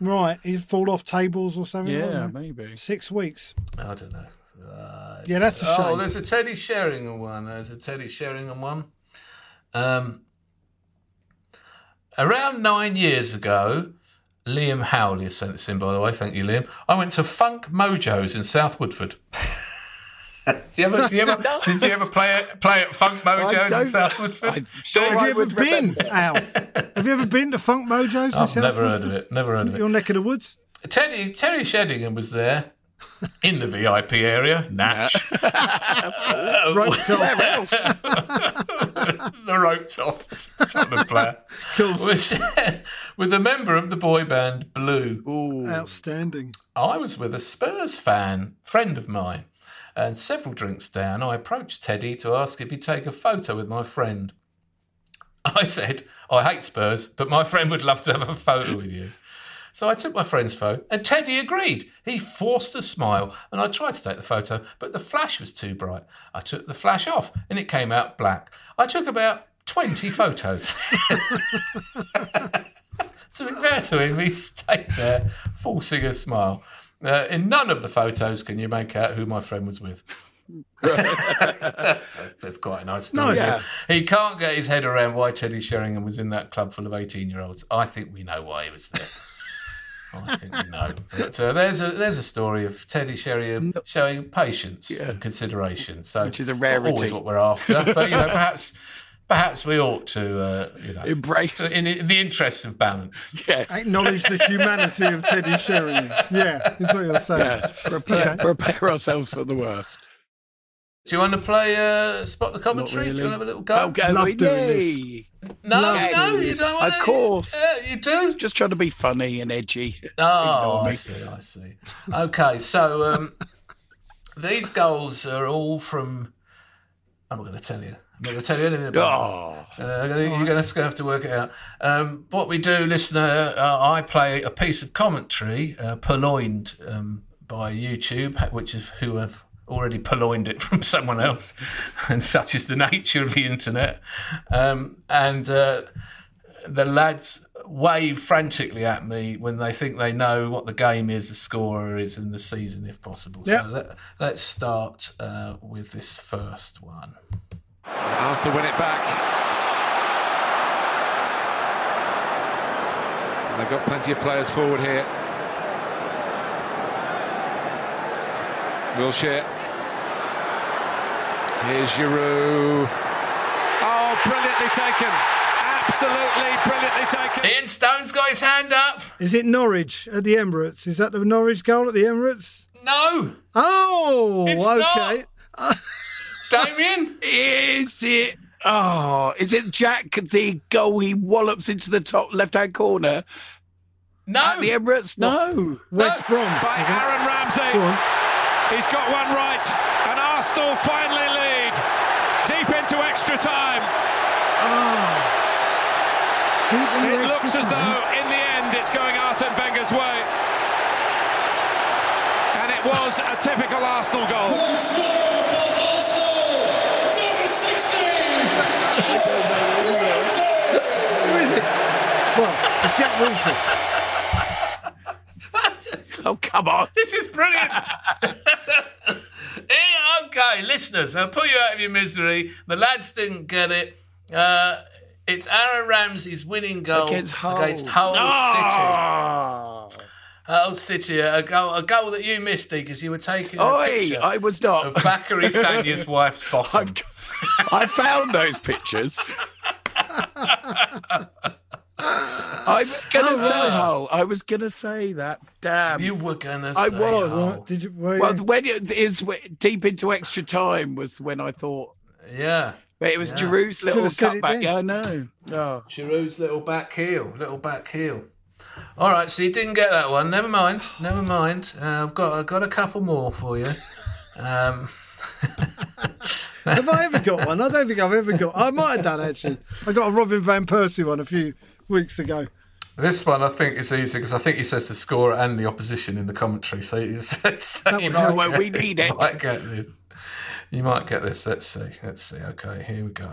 Right, he's fall off tables or something. Yeah, maybe. Six weeks. I don't know. Yeah, that's a shame. Oh, there's a Teddy Sheringham one. There's a Teddy Sheringham one. Um, around nine years ago, Liam Howley has sent this in, by the way. Thank you, Liam. I went to Funk Mojos in South Woodford. did, you ever, did, you ever, did you ever play at, play at Funk Mojos in South Woodford? Sure Have I you ever would been, Al? Have you ever been to Funk Mojos in I've South never heard of it. Never heard of it. Your neck of the woods? Teddy Terry Sheringham was there in the VIP area. Natch. Roped off. the roped off Tottenham player. Was with a member of the boy band Blue. Outstanding. I was with a Spurs fan, friend of mine, and several drinks down, I approached Teddy to ask if he'd take a photo with my friend. I said, I hate Spurs, but my friend would love to have a photo with you. So I took my friend's phone, and Teddy agreed. He forced a smile, and I tried to take the photo, but the flash was too bright. I took the flash off, and it came out black. I took about 20 photos. to be fair to him, he stayed there, forcing a smile. Uh, in none of the photos can you make out who my friend was with. that's, that's quite a nice story. Nice. Yeah. He can't get his head around why Teddy Sheringham was in that club full of 18 year olds. I think we know why he was there. I think we know. But uh, there's a there's a story of Teddy Sheringham showing patience and consideration. So Which is a not rarity. Always what we're after, but you know, perhaps perhaps we ought to uh, you know Embrace. in, in the interests of balance. Yes. Acknowledge the humanity of Teddy Sheringham. Yeah, is what you're saying. Yes. Prepare, prepare ourselves for the worst. Do you want to play uh, spot the commentary? Do you want to have a little go? Oh, go Love doing yay. no, Yes. no, you don't want Of to. course. Yeah, you do. Just trying to be funny and edgy. Oh, I see, I see. Okay, so um, these goals are all from. I'm not going to tell you. I'm not going to tell you anything about Oh, it. Uh, you're going to have to work it out. Um, what we do, listener, uh, I play a piece of commentary uh, purloined um, by YouTube, which is who have already purloined it from someone else, and such is the nature of the internet. Um, and uh, the lads wave frantically at me when they think they know what the game is, the scorer is, and the season, if possible. Yeah. So let, let's start uh, with this first one. Has to win it back. And they've got plenty of players forward here. Wilshere. Here's Giroud. Oh, brilliantly taken. Absolutely brilliantly taken. Ian Stone's got his hand up. Is it Norwich at the Emirates? Is that the Norwich goal at the Emirates? No, Oh, It's okay. Damian. is it? Oh, is it Jack the goal he wallops into the top left-hand corner No. at the Emirates? No. West Brom. By? Aaron Ramsey. Go on. He's got one right, and Arsenal finally lead. Deep into extra time. Ah. Deep in the It looks as time. though, in the end, it's going Arsene Wenger's way. And it was a typical Arsenal goal. Who is it? Well, it's Jack Wilson. Oh, come on. This is brilliant. yeah, okay, listeners, I'll put you out of your misery. The lads didn't get it. Uh, it's Aaron Ramsey's winning goal Against Hull. against Hull Oh. City. Hull City, a goal, a goal that you missed because you were taking a Oi, picture I was not. of Bakary Sagna's wife's bottom. I found those pictures. I was gonna Oh, say right. Hull. I was gonna say that. Damn. You were gonna. I say was. Hull. What? Did you? Were well, you? when it is deep into extra time was when I thought. Yeah. But it was Giroud's little Should've said it cutback. Yeah, I know. Oh. Giroud's little back heel, little back heel. All right, so you didn't get that one. Never mind, never mind. Uh, I've got I've got a couple more for you. Um, Have I ever got one? I don't think I've ever got. I might have done actually. I got a Robin van Persie one a few weeks ago. this one I think is easy because I think he says the scorer and the opposition in the commentary. So, he's, so you might help. Get- we need you it. Might get this. You might get this. Let's see. Let's see. Okay, here we go.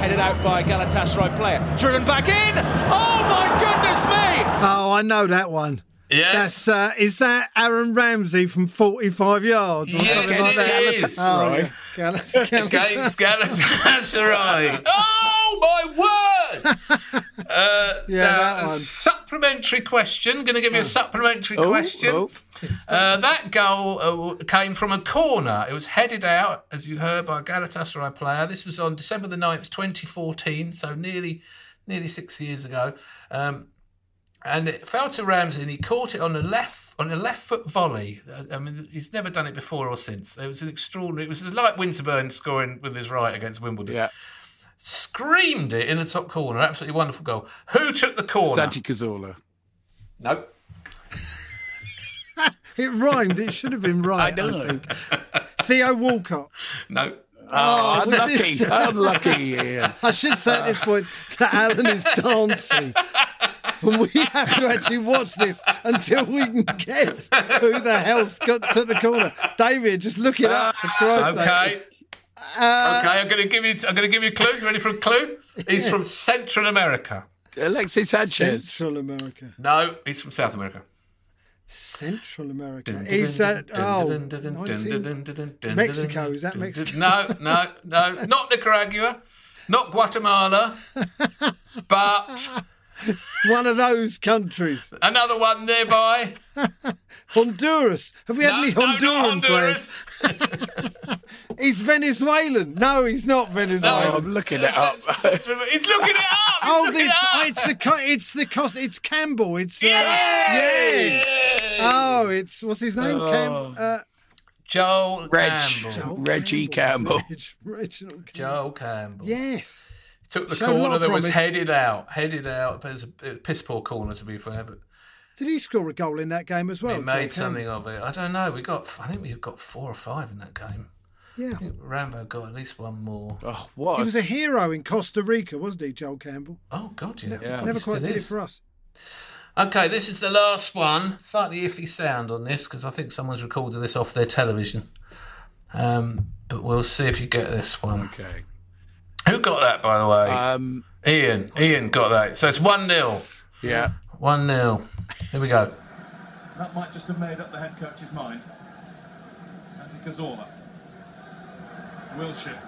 Headed out by Galatasaray player. Driven back in. Oh my goodness me! Oh, I know that one. Yes. That's uh, is that Aaron Ramsey from 45 yards or Yes, something like it that? is. Oh, Right. yeah. Galatasaray. Against Galatasaray. oh my word! Uh, Yeah, now, that a one. supplementary question. Going to give you a supplementary Oh, question. oh. Uh, that goal uh, came from a corner. It was headed out, as you heard, by a Galatasaray player. This was on December the 9th, 2014, so nearly nearly six years ago. Um, and it fell to Ramsey, and he caught it on a left on a left foot volley. I mean, he's never done it before or since. It was an extraordinary. It was like Winterburn scoring with his right against Wimbledon. Yeah. Screamed it in the top corner. Absolutely wonderful goal. Who took the corner? Santi Cazorla. Nope. It rhymed. It should have been right. I, know. think. Theo Walcott. No. Ah, oh, with unlucky. this- unlucky. Yeah. I should say at this point that Alan is dancing. And we have to actually watch this until we can guess who the hell's got to the corner. David, just look it up for Christ's sake. Okay. okay, I'm going to give you. I'm going to give you a clue. You ready for a clue? He's from Central America. Alexis Sanchez. Central America. No, he's from South America. Central America. He's at oh, Mexico. Is that Mexico? No, no, no, not Nicaragua, not Guatemala, but one of those countries. another one nearby. Honduras. Have we had No, any no, not Honduran Honduras. players? He's Venezuelan. No, he's not Oh, Venezuelan. I'm looking it up. He's looking it up. He's Oh, looking it's, it up. it's the co- it's the cos it's Campbell. It's uh, Yes! yes. Oh, it's what's his name? Cam, uh, Joel Reg. Campbell. Reggie Campbell. Reg, Reginald Campbell. Joel Campbell. Yes. Took the Showed corner of that was headed out. Headed out. But it was a piss poor corner, to be fair. But Did he score a goal in that game as well? he made something of it. I don't know. We got. I think we got four or five in that game. Yeah. I think Rambo got at least one more. Oh, what? He was a hero in Costa Rica, wasn't he, Joel Campbell? Oh God, yeah. Yeah. Never quite still did it for us. Okay, this is the last one. Slightly iffy sound on this because I think someone's recorded this off their television. Um, but we'll see if you get this one. Okay. Who got that, by the way? Um, Ian. Ian got that. So it's 1 0. yeah. 1 0. Here we go. That might just have made up the head coach's mind. Santi Cazorla. Wilshere.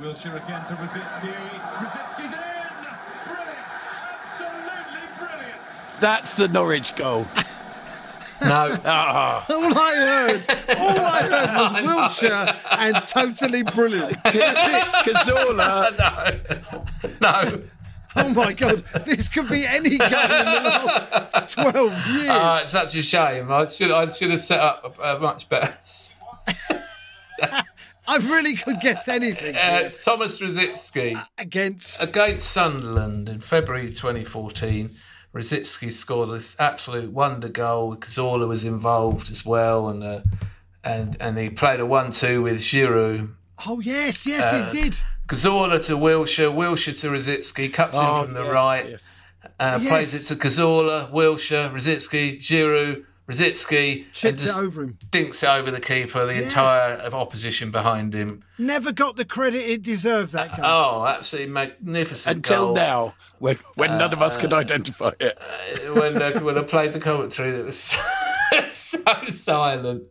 Wilshere again to Rosicky. Rosicky's in! Brilliant! Absolutely brilliant! That's the Norwich goal. No. Ah, All I heard, all I heard was Wiltshire and totally brilliant. That's it. Cazorla. no. Oh my God, this could be any game in the last 12 years. Uh, it's such a shame. I should I should have set up a, a much better. I really could guess anything Uh, it's Thomas Rosicky against. against Sunderland in February 2014. Rosicky scored this absolute wonder goal. Cazorla was involved as well, and uh, and and he played a one-two with Giroud. Oh, yes, yes, Uh, he did. Cazorla to Wilshere, Wilshere to Rosicky, cuts Oh, in from the yes, right, yes. uh, Yes. plays it to Cazorla, Wilshere, Rosicki, Giroud, Rosicky, and Chipped it over him. dinks it over the keeper, the entire opposition behind him. Never got the credit it deserved, that goal. Oh, absolutely magnificent Until goal. now, when when none of us could identify it. when uh, when I played the commentary, that was so silent.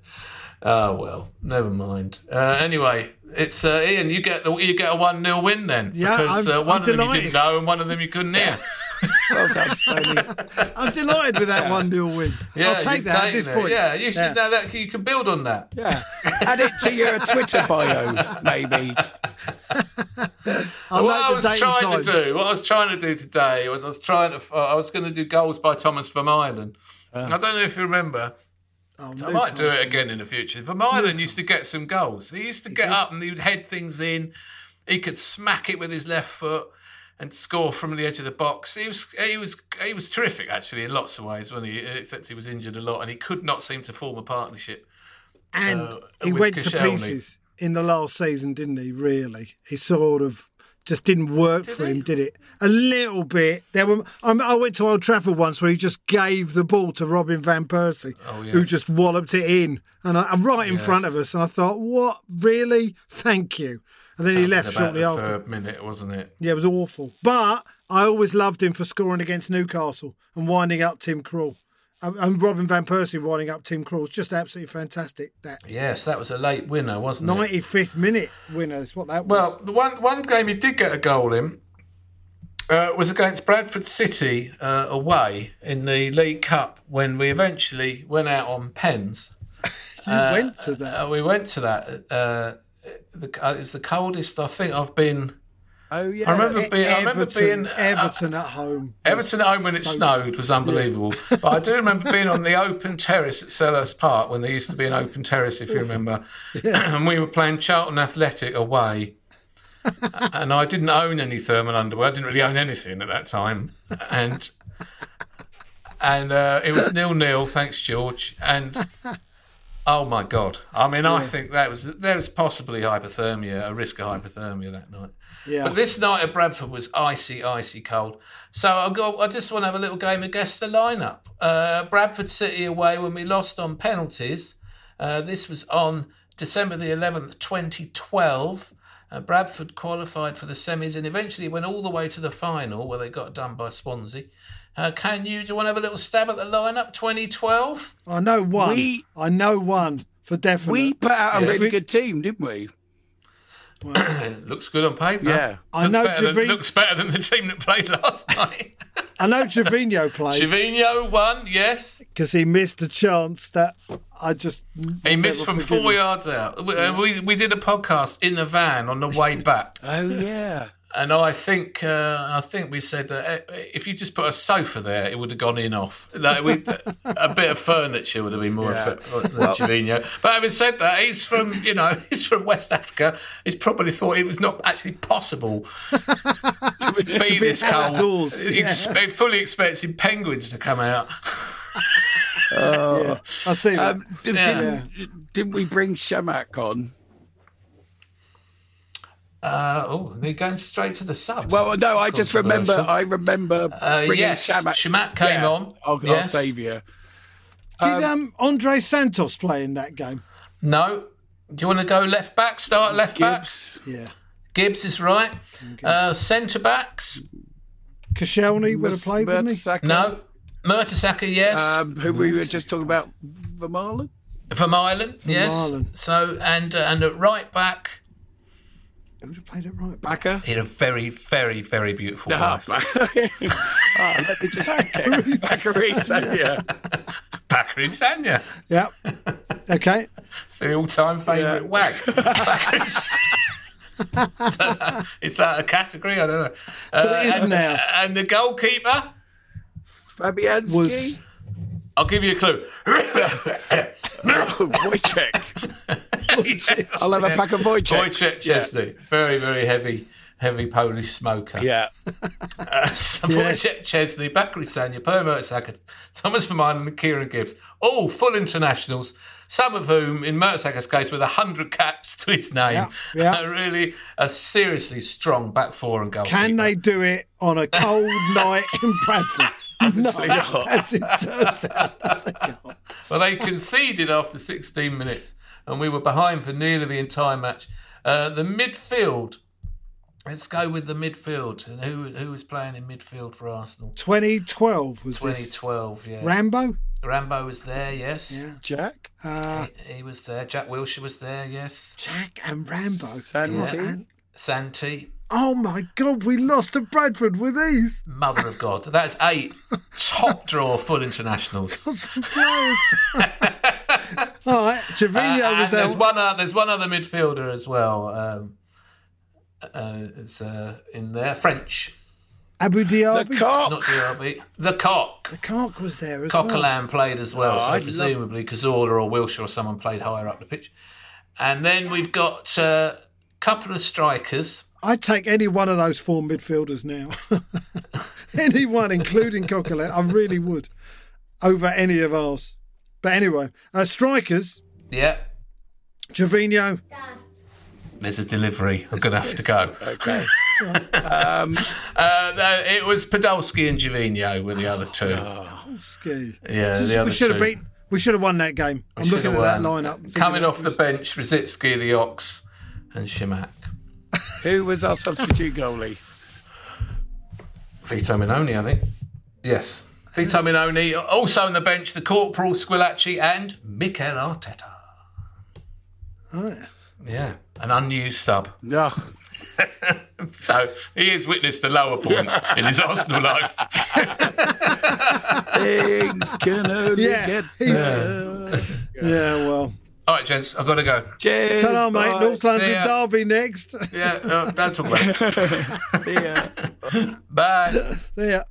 Oh well, never mind. Uh, anyway, it's uh, Ian. You get the you get a one 0 win then Yeah, because I'm- uh, one I'm of them you didn't know and one of them you couldn't hear. Well done, Stoney. I'm delighted with that one nil win. Yeah, I'll take you've that at this it. point. Yeah, you should know that. You can build on that. Yeah. Add it to your Twitter bio, maybe. I'll what I was the date trying to do, what I was trying to do today was I was trying to, uh, I was going to do goals by Thomas Vermaelen. Ah. I don't know if you remember. Oh, I might do it again in the future. Vermaelen used to get some goals. He used to get up and he would head things in. He could smack it with his left foot and score from the edge of the box. He was he was he was terrific actually in lots of ways when he except he was injured a lot and he could not seem to form a partnership. And uh, he went to pieces in the last season, didn't he? Really, he sort of just didn't work for him, did it? A little bit. There were. I, I went to Old Trafford once where he just gave the ball to Robin van Persie, who yes. just walloped it in, and I, and right in Yes. front of us. And I thought, what? Really? Thank you. And then he left shortly the after. third minute, wasn't it? Yeah, it was awful. But I always loved him for scoring against Newcastle and winding up Tim Krul. And, and Robin van Persie winding up Tim Krul just absolutely fantastic. That Yes, that was a late winner, wasn't it? 95th minute winner is what that was. Well, the one one game he did get a goal in uh, was against Bradford City uh, away in the League Cup when we eventually went out on pens. you went to that. Uh, we went to that. The, uh, it was the coldest I think I've been. Oh yeah. I remember being. I remember Everton, being. uh, Everton at home. Everton at home when it So- snowed was unbelievable. But I do remember being on the open terrace at Selhurst Park when there used to be an open terrace, if you remember. and we were playing Charlton Athletic away. and I didn't own any thermal underwear. I didn't really own anything at that time. And and uh, it was nil nil. Thanks, George. And oh my god! I mean, I think that was there was possibly hypothermia, a risk of hypothermia that night. Yeah. But this night at Bradford was icy, icy cold. So I go. I just want to have a little game guess the lineup. Uh, Bradford City away when we lost on penalties. Uh, this was on December the 11th, 2012. Uh, Bradford qualified for the semis and eventually went all the way to the final where they got done by Swansea. Uh, can you, do you want to have a little stab at the lineup 2012? I know one. We- I know one for definite. we put out a Yeah. really good team, didn't we? It looks good on paper. Yeah. I know better than, looks better than the team that played last night. I know Gervinho played Gervinho won, yes. because he missed a chance that I just. He missed from four yards out. We, uh, we we did a podcast in the van on the way back, Oh yeah. And I think uh, I think we said that uh, if you just put a sofa there, it would have gone in off. Like we, a bit of furniture would have been more effective than Gervinho. But having said that, he's from you know he's from West Africa. He's probably thought it was not actually possible to be this cold. outdoors, He fully expecting penguins to come out. Yeah, I see that. Um, did, Yeah. didn't, didn't we bring Chamakh on? Uh, oh, they're going straight to the subs. Well, no, I just remember. I remember Uh, bringing yes, Chamakh. Chamakh came on. Our, our Yes. saviour. Did um, Andre Santos play in that game? No. Do you want to go left back? Start left back. Yeah. Gibbs is right. Uh, Centre backs? Koscielny would have played, wouldn't he? No. Mertesacker, yes. Um, who we were just talking about, Vermaelen? From Ireland, yes. Ireland. So and uh, and at right back, Who would have played it right? Backer. he had a very, very, very beautiful Ah, wife. ah, let me just Backery, yeah. Bakary Sagna, Yep. Okay. it's the all-time favourite Yeah. wag. Bakary Is that a category? I don't know. Uh, it is and, now. And the goalkeeper, Fabianski. Was I'll give you a clue. Wojciech. I'll have a pack of Wojciechs. Wojciech Yeah. Szczesny, very, very heavy, heavy Polish smoker. Yeah. So Yes. Wojciech Szczesny, Bakary Sagna, Per Mertesacker, Thomas Vermaelen and Kieran Gibbs, all full internationals, some of whom, in Mertesacker's case, with 100 caps to his name, Yeah, yeah. are really a seriously strong back four and goal. can they do it on a cold night in Bradford? No, not. as it turns out, they. Well, they conceded after 16 minutes, and we were behind for nearly the entire match. Uh, the midfield. Let's go with the midfield. And who who was playing in midfield for Arsenal? 2012 was this. 2012, yeah. Rambo? Rambo was there, yes. Yeah. Jack. Uh, He was there. Jack Wilshere was there, yes. Jack and Rambo. Santi. And- Santi, oh my God, we lost to Bradford with these. mother of God. That's eight top draw full internationals. Some players. All right, Gervinho Uh, and was there's out. one, uh, there's one other midfielder as well. Um, uh, it's uh, in there. French, Abu The Dhabi. cock. not DRB. The Cock. The Cock was there as well. Coquelin played as well, Oh, so I'd love- presumably Cazorla or Wilshere or someone played higher up the pitch. And then we've got a couple of strikers. I'd take any one of those four midfielders now. Anyone, including Coquelin. I really would. Over any of ours. But anyway, uh, strikers, Yeah, Gervinho, there's a delivery. I'm going to have to go. Okay. um, Uh, no, it was Podolski and Gervinho were the other two. Ski. Yeah, So the other we should have beat. We should have won that game. I'm looking at have that lineup. Coming off the bench, Rosicky, the Ox, and Chamakh. Who was our substitute goalie? Vito Mannone, I think. Yes. Vito Mannone. Also on the bench, the Corporal, Squillaci, and Mikel Arteta. Right. Yeah, an unused sub. Yeah. So he has witnessed the lower point in his Arsenal life. Things can only Yeah, get he's- better. Yeah, well. All right, gents, I've got to go. Cheers. Hello, mate. bye. North London See ya. Derby next. Yeah, no, don't talk about it. See ya. Bye. See ya.